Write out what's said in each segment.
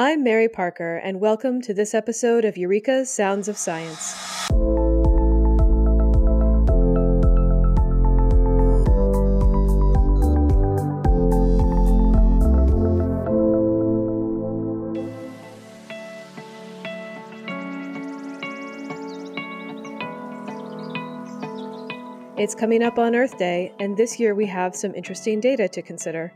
I'm Mary Parker, and welcome to this episode of Eureka's Sounds of Science. It's coming up on Earth Day, and this year we have some interesting data to consider.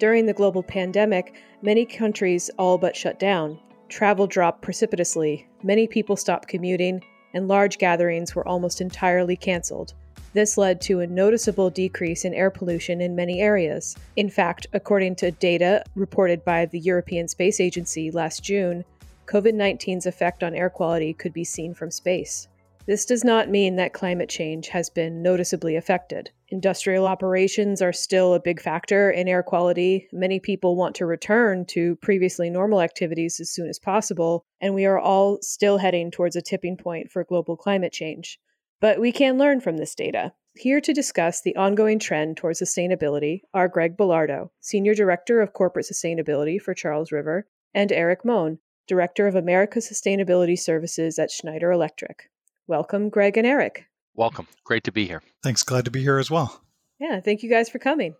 During the global pandemic, many countries all but shut down. Travel dropped precipitously, many people stopped commuting, and large gatherings were almost entirely canceled. This led to a noticeable decrease in air pollution in many areas. In fact, according to data reported by the European Space Agency last June, COVID 19's effect on air quality could be seen from space. This does not mean that climate change has been noticeably affected. Industrial operations are still a big factor in air quality. Many people want to return to previously normal activities as soon as possible, and we are all still heading towards a tipping point for global climate change. But we can learn from this data. Here to discuss the ongoing trend towards sustainability are Greg Belardo, Senior Director of Corporate Sustainability for Charles River, and Eric Mohn, Director of America Sustainability Services at Schneider Electric. Welcome, Greg and Eric. Welcome. Great to be here. Thanks. Glad to be here as well. Yeah, thank you guys for coming.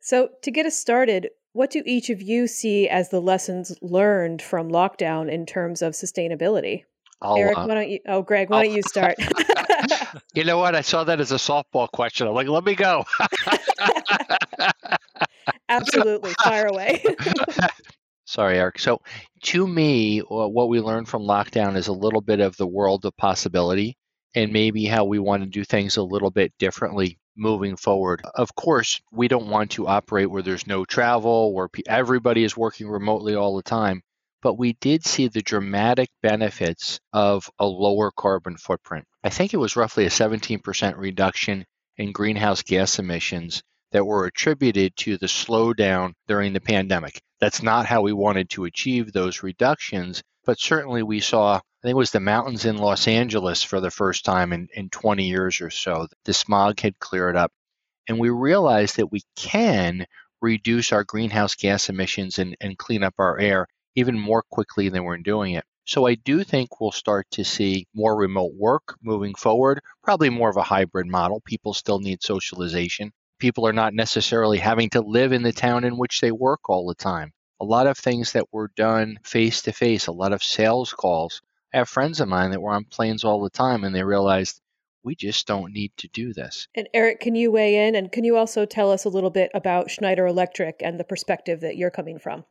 So, to get us started, what do each of you see as the lessons learned from lockdown in terms of sustainability? I'll, Eric, uh, why don't you? Oh, Greg, why I'll, don't you start? you know what? I saw that as a softball question. I'm like, let me go. Absolutely, fire away. Sorry, Eric. So, to me, what we learned from lockdown is a little bit of the world of possibility and maybe how we want to do things a little bit differently moving forward. Of course, we don't want to operate where there's no travel, where everybody is working remotely all the time, but we did see the dramatic benefits of a lower carbon footprint. I think it was roughly a 17% reduction in greenhouse gas emissions that were attributed to the slowdown during the pandemic. That's not how we wanted to achieve those reductions, but certainly we saw, I think it was the mountains in Los Angeles for the first time in, in 20 years or so. The smog had cleared up. And we realized that we can reduce our greenhouse gas emissions and, and clean up our air even more quickly than we're doing it. So I do think we'll start to see more remote work moving forward, probably more of a hybrid model. People still need socialization people are not necessarily having to live in the town in which they work all the time. A lot of things that were done face to face, a lot of sales calls. I have friends of mine that were on planes all the time and they realized we just don't need to do this. And Eric, can you weigh in? And can you also tell us a little bit about Schneider Electric and the perspective that you're coming from?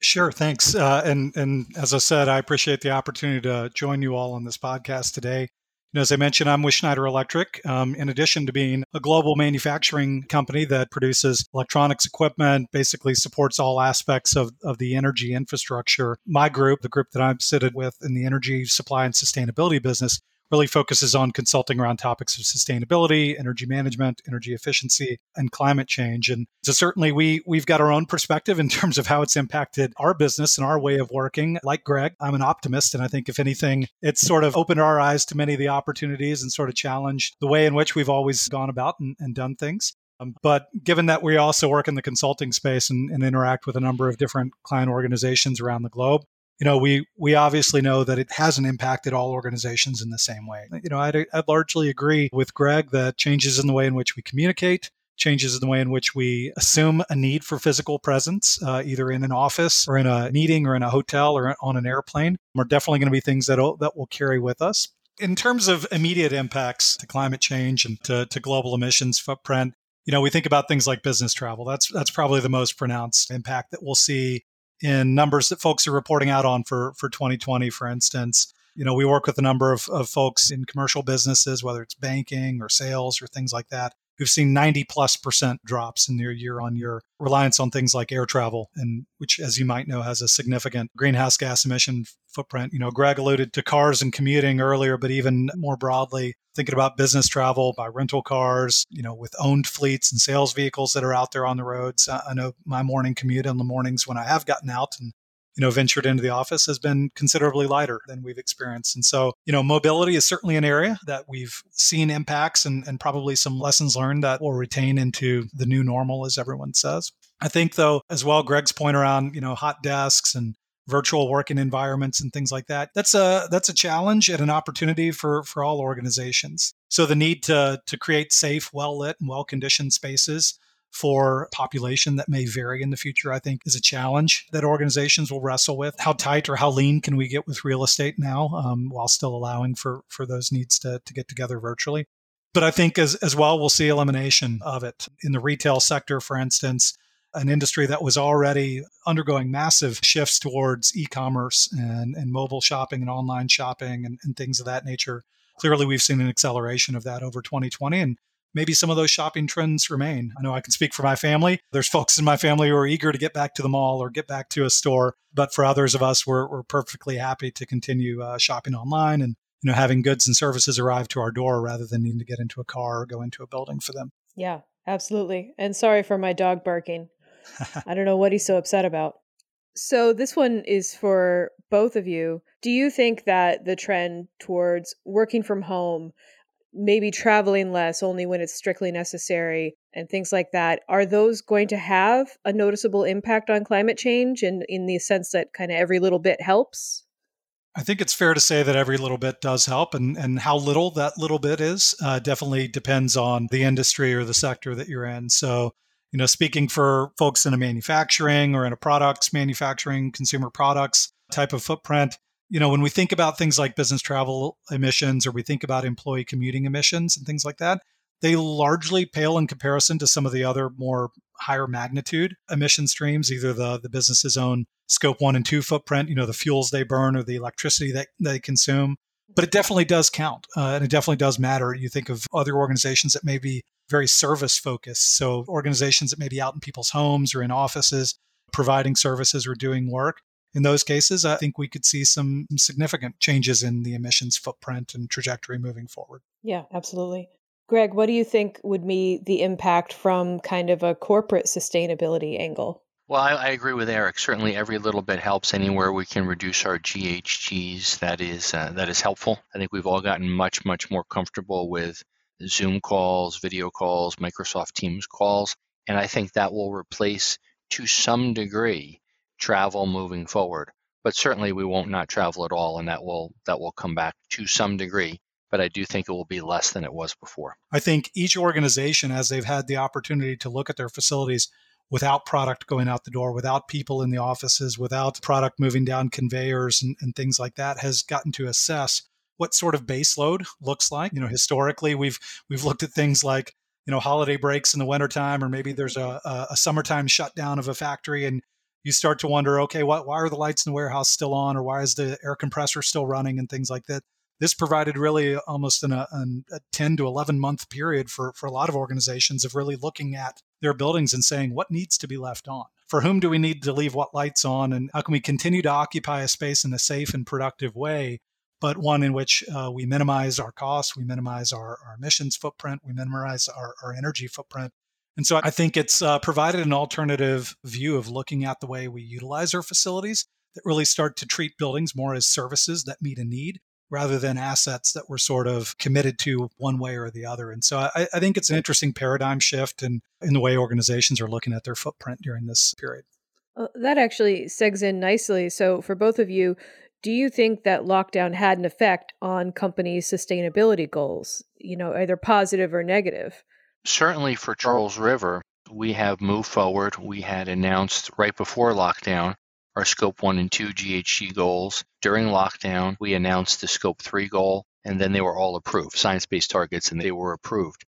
Sure, thanks. Uh, and and as I said, I appreciate the opportunity to join you all on this podcast today. And as I mentioned, I'm with Schneider Electric. Um, in addition to being a global manufacturing company that produces electronics equipment, basically supports all aspects of, of the energy infrastructure, my group, the group that I'm seated with in the energy supply and sustainability business, really focuses on consulting around topics of sustainability, energy management, energy efficiency, and climate change. And so certainly we we've got our own perspective in terms of how it's impacted our business and our way of working. Like Greg, I'm an optimist, and I think if anything, it's sort of opened our eyes to many of the opportunities and sort of challenged the way in which we've always gone about and, and done things. Um, but given that we also work in the consulting space and, and, interact with a number of different client organizations around the globe, you know, we we obviously know that it hasn't impacted all organizations in the same way. You know, I'd, I'd largely agree with Greg that changes in the way in which we communicate, changes in the way in which we assume a need for physical presence, uh, either in an office or in a meeting or in a hotel or on an airplane, are definitely going to be things that that will carry with us. In terms of immediate impacts to climate change and to, to global emissions footprint, you know, we think about things like business travel. That's that's probably the most pronounced impact that we'll see in numbers that folks are reporting out on for, for 2020, for instance. You know, we work with a number of, of folks in commercial businesses, whether it's banking or sales or things like that, who've seen 90 plus percent drops in their year on year reliance on things like air travel, and which, as you might know, has a significant greenhouse gas emission footprint. You know, Greg alluded to cars and commuting earlier, but even more broadly, thinking about business travel by rental cars, you know, with owned fleets and sales vehicles that are out there on the roads. I know my morning commute in the mornings when I have gotten out and you know ventured into the office has been considerably lighter than we've experienced and so you know mobility is certainly an area that we've seen impacts and, and probably some lessons learned that will retain into the new normal as everyone says i think though as well greg's point around you know hot desks and virtual working environments and things like that. That's a that's a challenge and an opportunity for for all organizations. So the need to to create safe, well lit, and well conditioned spaces for population that may vary in the future, I think is a challenge that organizations will wrestle with. How tight or how lean can we get with real estate now um, while still allowing for, for those needs to, to get together virtually? But I think as, as well, we'll see elimination of it. In the retail sector, for instance, an industry that was already undergoing massive shifts towards e-commerce and, and mobile shopping and online shopping and, and things of that nature. Clearly, we've seen an acceleration of that over 2020. And maybe some of those shopping trends remain. I know I can speak for my family. There's folks in my family who are eager to get back to the mall or get back to a store. But for others of us, we're, we're perfectly happy to continue uh, shopping online and you know having goods and services arrive to our door rather than needing to get into a car or go into a building for them. Yeah, absolutely. And sorry for my dog barking. I don't know what he's so upset about. So this one is for both of you. Do you think that the trend towards working from home maybe traveling less only when it's strictly necessary and things like that are those going to have a noticeable impact on climate change and in, in the sense that kind of every little bit helps I think it's fair to say that every little bit does help, and, and how little that little bit is uh, definitely depends on the industry or the sector that you're in. So, you know, speaking for folks in a manufacturing or in a products manufacturing, consumer products type of footprint, you know, when we think about things like business travel emissions or we think about employee commuting emissions and things like that, they largely pale in comparison to some of the other more higher magnitude emission streams, either the, the business's own scope one and two footprint, you know, the fuels they burn or the electricity that they consume. But it definitely does count uh, and it definitely does matter. You think of other organizations that may be very service focused. So organizations that may be out in people's homes or in offices providing services or doing work in those cases, I think we could see some significant changes in the emissions footprint and trajectory moving forward. Yeah, absolutely. Greg, what do you think would be the impact from kind of a corporate sustainability angle? Well, I, I, agree with Eric. Certainly, every little bit helps. Anywhere we can reduce our GHGs, that is uh, that is helpful. I think we've all gotten much, much more comfortable with Zoom calls, video calls, Microsoft Teams calls, and I think that will replace, to some degree, travel moving forward. But certainly we won't not travel at all, and that will that will come back to some degree. But I do think it will be less than it was before. I think each organization, as they've had the opportunity to look at their facilities without product going out the door, without people in the offices, without product moving down conveyors and, and things like that, has gotten to assess what sort of baseload looks like. You know, historically we've we've looked at things like you know holiday breaks in the wintertime or maybe there's a, a, summertime shutdown of a factory and you start to wonder, okay, what, why are the lights in the warehouse still on, or why is the air compressor still running, and things like that. This provided really almost an, a, a 10 to 11 month period for, for a lot of organizations of really looking at their buildings and saying what needs to be left on. For whom do we need to leave what lights on, and how can we continue to occupy a space in a safe and productive way but one in which uh, we minimize our costs, we minimize our, our emissions footprint, we minimize our, our energy footprint, and so I think it's uh, provided an alternative view of looking at the way we utilize our facilities that really start to treat buildings more as services that meet a need rather than assets that we're sort of committed to one way or the other. And so I, I think it's an interesting paradigm shift in, in the way organizations are looking at their footprint during this period. Well, that actually segs in nicely. So, for both of you, do you think that lockdown had an effect on companies' sustainability goals, you know, either positive or negative? Certainly for Charles River, we have moved forward. We had announced right before lockdown our scope one and two GHG goals. During lockdown, we announced the scope three goal, and then they were all approved, science based targets, and they were approved.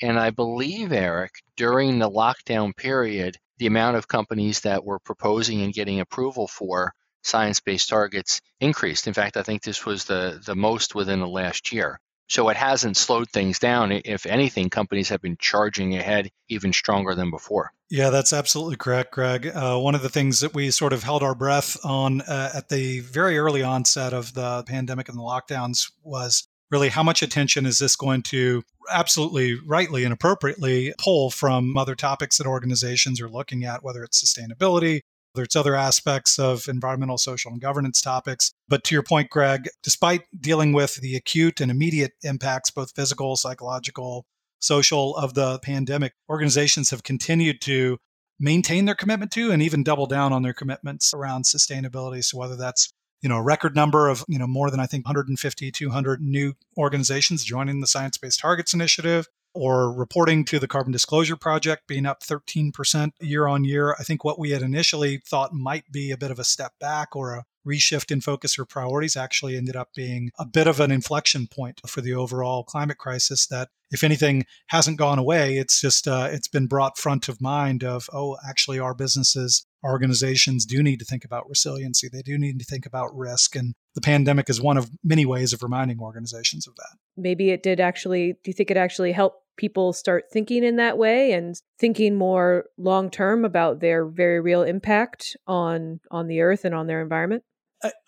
And I believe, Eric, during the lockdown period, the amount of companies that were proposing and getting approval for science based targets increased. In fact, I think this was the, the most within the last year. So it hasn't slowed things down. If anything, companies have been charging ahead even stronger than before. Yeah, that's absolutely correct, Greg. Uh, one of the things that we sort of held our breath on uh, at the very early onset of the pandemic and the lockdowns was really how much attention is this going to absolutely rightly and appropriately pull from other topics that organizations are looking at, whether it's sustainability, there's other aspects of environmental, social, and governance topics. But to your point, Greg, despite dealing with the acute and immediate impacts, both physical, psychological, social, of the pandemic, organizations have continued to maintain their commitment to and even double down on their commitments around sustainability. So whether that's you know a record number of you know more than i think 150 200 new organizations joining the science based targets initiative or reporting to the Carbon Disclosure Project being up 13% year on year. I think what we had initially thought might be a bit of a step back or a reshift in focus or priorities actually ended up being a bit of an inflection point for the overall climate crisis that if anything hasn't gone away it's just uh, it's been brought front of mind of oh actually our businesses organizations do need to think about resiliency they do need to think about risk and the pandemic is one of many ways of reminding organizations of that. Maybe it did actually do you think it actually helped people start thinking in that way and thinking more long term about their very real impact on on the earth and on their environment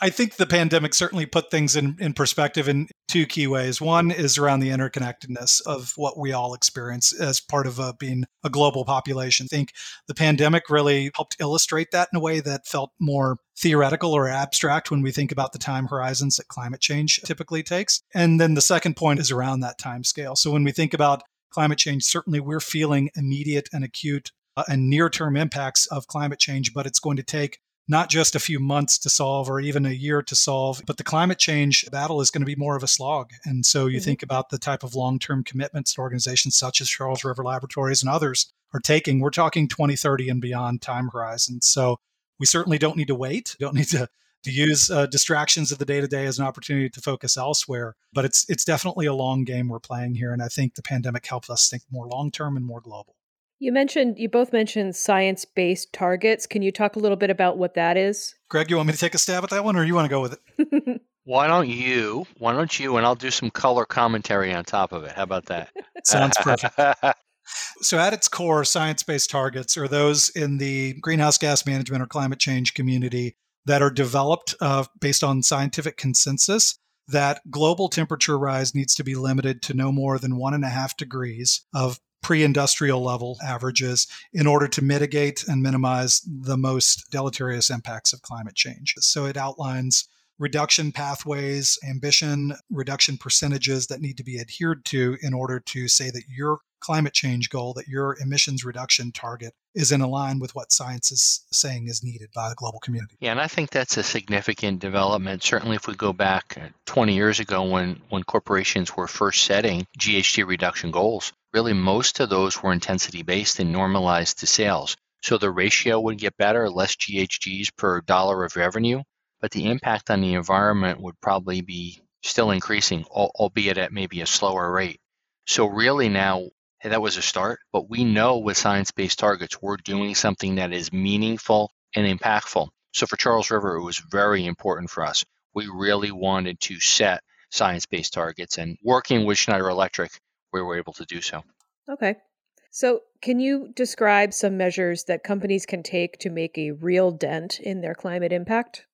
I think the pandemic certainly put things in, in perspective in two key ways. One is around the interconnectedness of what we all experience as part of uh, being a global population. I think the pandemic really helped illustrate that in a way that felt more theoretical or abstract when we think about the time horizons that climate change typically takes. And then the second point is around that time scale. So when we think about climate change, certainly we're feeling immediate and acute uh, and near term impacts of climate change, but it's going to take not just a few months to solve or even a year to solve, but the climate change battle is going to be more of a slog. And so you mm-hmm. think about the type of long term commitments that organizations such as Charles River Laboratories and others are taking. We're talking 2030 and beyond time horizons. So we certainly don't need to wait, don't need to. To use uh, distractions of the day to day as an opportunity to focus elsewhere, but it's it's definitely a long game we're playing here, and I think the pandemic helped us think more long term and more global. You mentioned, you both mentioned science based targets. Can you talk a little bit about what that is? Greg, you want me to take a stab at that one or you want to go with it? Why don't you? Why don't you? And I'll do some color commentary on top of it. How about that? Sounds perfect. so, at its core, science based targets are those in the greenhouse gas management or climate change community that are developed uh, based on scientific consensus that global temperature rise needs to be limited to no more than one and a half degrees of pre industrial level averages in order to mitigate and minimize the most deleterious impacts of climate change. So it outlines reduction pathways, ambition, reduction percentages that need to be adhered to in order to say that your climate change goal, that your emissions reduction target is in line with what science is saying is needed by the global community. Yeah, and I think that's a significant development. Certainly, if we go back uh, 20 years ago when, when corporations were first setting GHG reduction goals, really most of those were intensity based and normalized to sales. So the ratio would get better, less GHGs per dollar of revenue, but the impact on the environment would probably be still increasing, albeit at maybe a slower rate. So really now, that was a start, but we know with science-based targets, we're doing something that is meaningful and impactful. So for Charles River, it was very important for us. We really wanted to set science-based targets and working with Schneider Electric, we were able to do so. Okay. So, can you describe some measures that companies can take to make a real dent in their climate impact?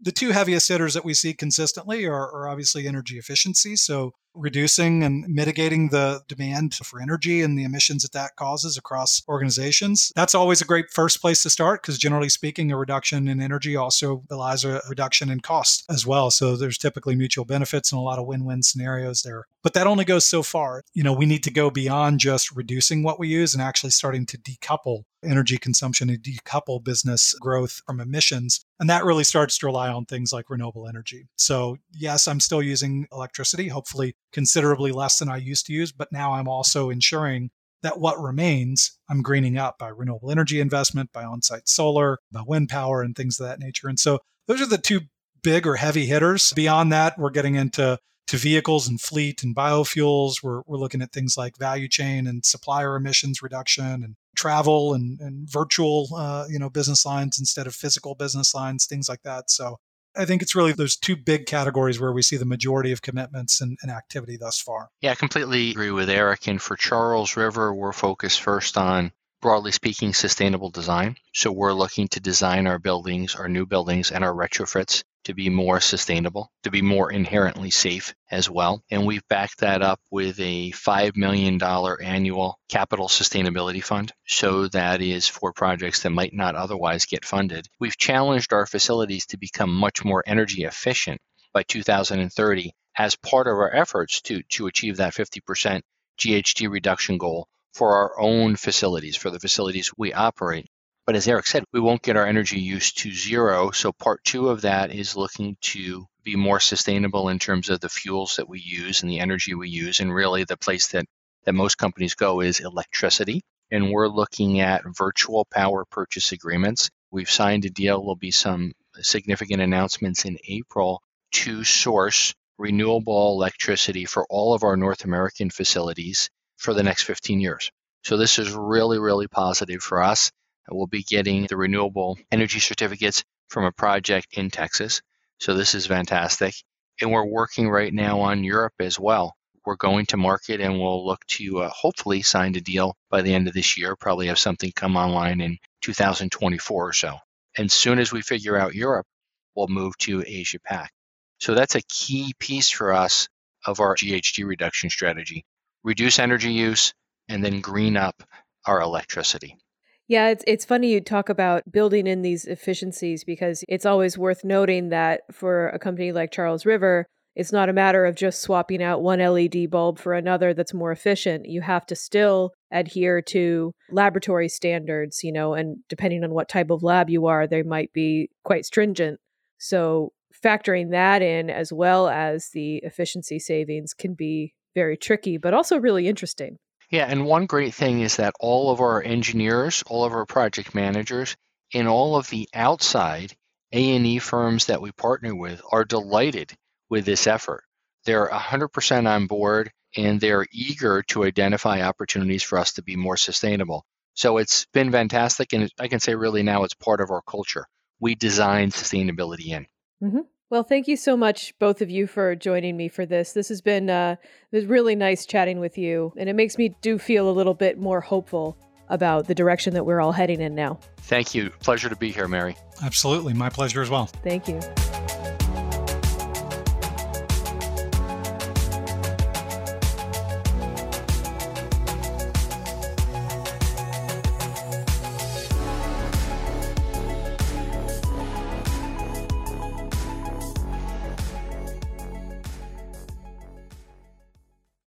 The two heaviest hitters that we see consistently are, are obviously energy efficiency. So, reducing and mitigating the demand for energy and the emissions that that causes across organizations. That's always a great first place to start because generally speaking, a reduction in energy also relies a reduction in cost as well. So there's typically mutual benefits and a lot of win-win scenarios there. But that only goes so far. You know, we need to go beyond just reducing what we use and actually starting to decouple energy consumption and decouple business growth from emissions. And that really starts to rely on things like renewable energy. So, yes, I'm still using electricity, hopefully considerably less than I used to use, but now I'm also ensuring that what remains, I'm greening up by renewable energy investment, by on site solar, by wind power, and things of that nature. And so, those are the two big or heavy hitters. Beyond that, we're getting into to vehicles and fleet and biofuels. We're, we're looking at things like value chain and supplier emissions reduction and travel and, and virtual, uh, you know, business lines instead of physical business lines, things like that. So I think it's really those two big categories where we see the majority of commitments and, and, activity thus far. Yeah, I completely agree with Eric. And for Charles River, we're focused first on broadly speaking, sustainable design. So we're looking to design our buildings, our new buildings, and our retrofits to be more sustainable, to be more inherently safe as well. And we've backed that up with a $5 million annual capital sustainability fund. So that is for projects that might not otherwise get funded. We've challenged our facilities to become much more energy efficient by 2030 as part of our efforts to, to achieve that 50% GHG reduction goal for our own facilities, for the facilities we operate. But as Eric said, we won't get our energy use to zero. So part two of that is looking to be more sustainable in terms of the fuels that we use and the energy we use. And really the place that, that most companies go is electricity. And we're looking at virtual power purchase agreements. We've signed a deal. There'll be some significant announcements in April to source renewable electricity for all of our North American facilities for the next 15 years. So this is really, really positive for us. We'll be getting the renewable energy certificates from a project in Texas. So this is fantastic. And we're working right now on Europe as well. We're going to market and we'll look to uh, hopefully sign a deal by the end of this year, probably have something come online in 2024 or so. And soon as we figure out Europe, we'll move to Asia Pac. So that's a key piece for us of our GHG reduction strategy. Reduce energy use and then green up our electricity. Yeah, it's it's funny you talk about building in these efficiencies because it's always worth noting that for a company like Charles River, it's not a matter of just swapping out one LED bulb for another that's more efficient. You have to still adhere to laboratory standards, you know, and depending on what type of lab you are, they might be quite stringent. So factoring that in as well as the efficiency savings can be very tricky, but also really interesting. Yeah, and one great thing is that all of our engineers, all of our project managers, and all of the outside A&E firms that we partner with are delighted with this effort. They're 100% on board and they're eager to identify opportunities for us to be more sustainable. So it's been fantastic, and I can say really now it's part of our culture. We design sustainability in. Mm-hmm. Well, thank you so much, both of you, for joining me for this. This has been uh, it was really nice chatting with you, and it makes me do feel a little bit more hopeful about the direction that we're all heading in now. Thank you. Pleasure to be here, Mary. Absolutely. My pleasure as well. Thank you.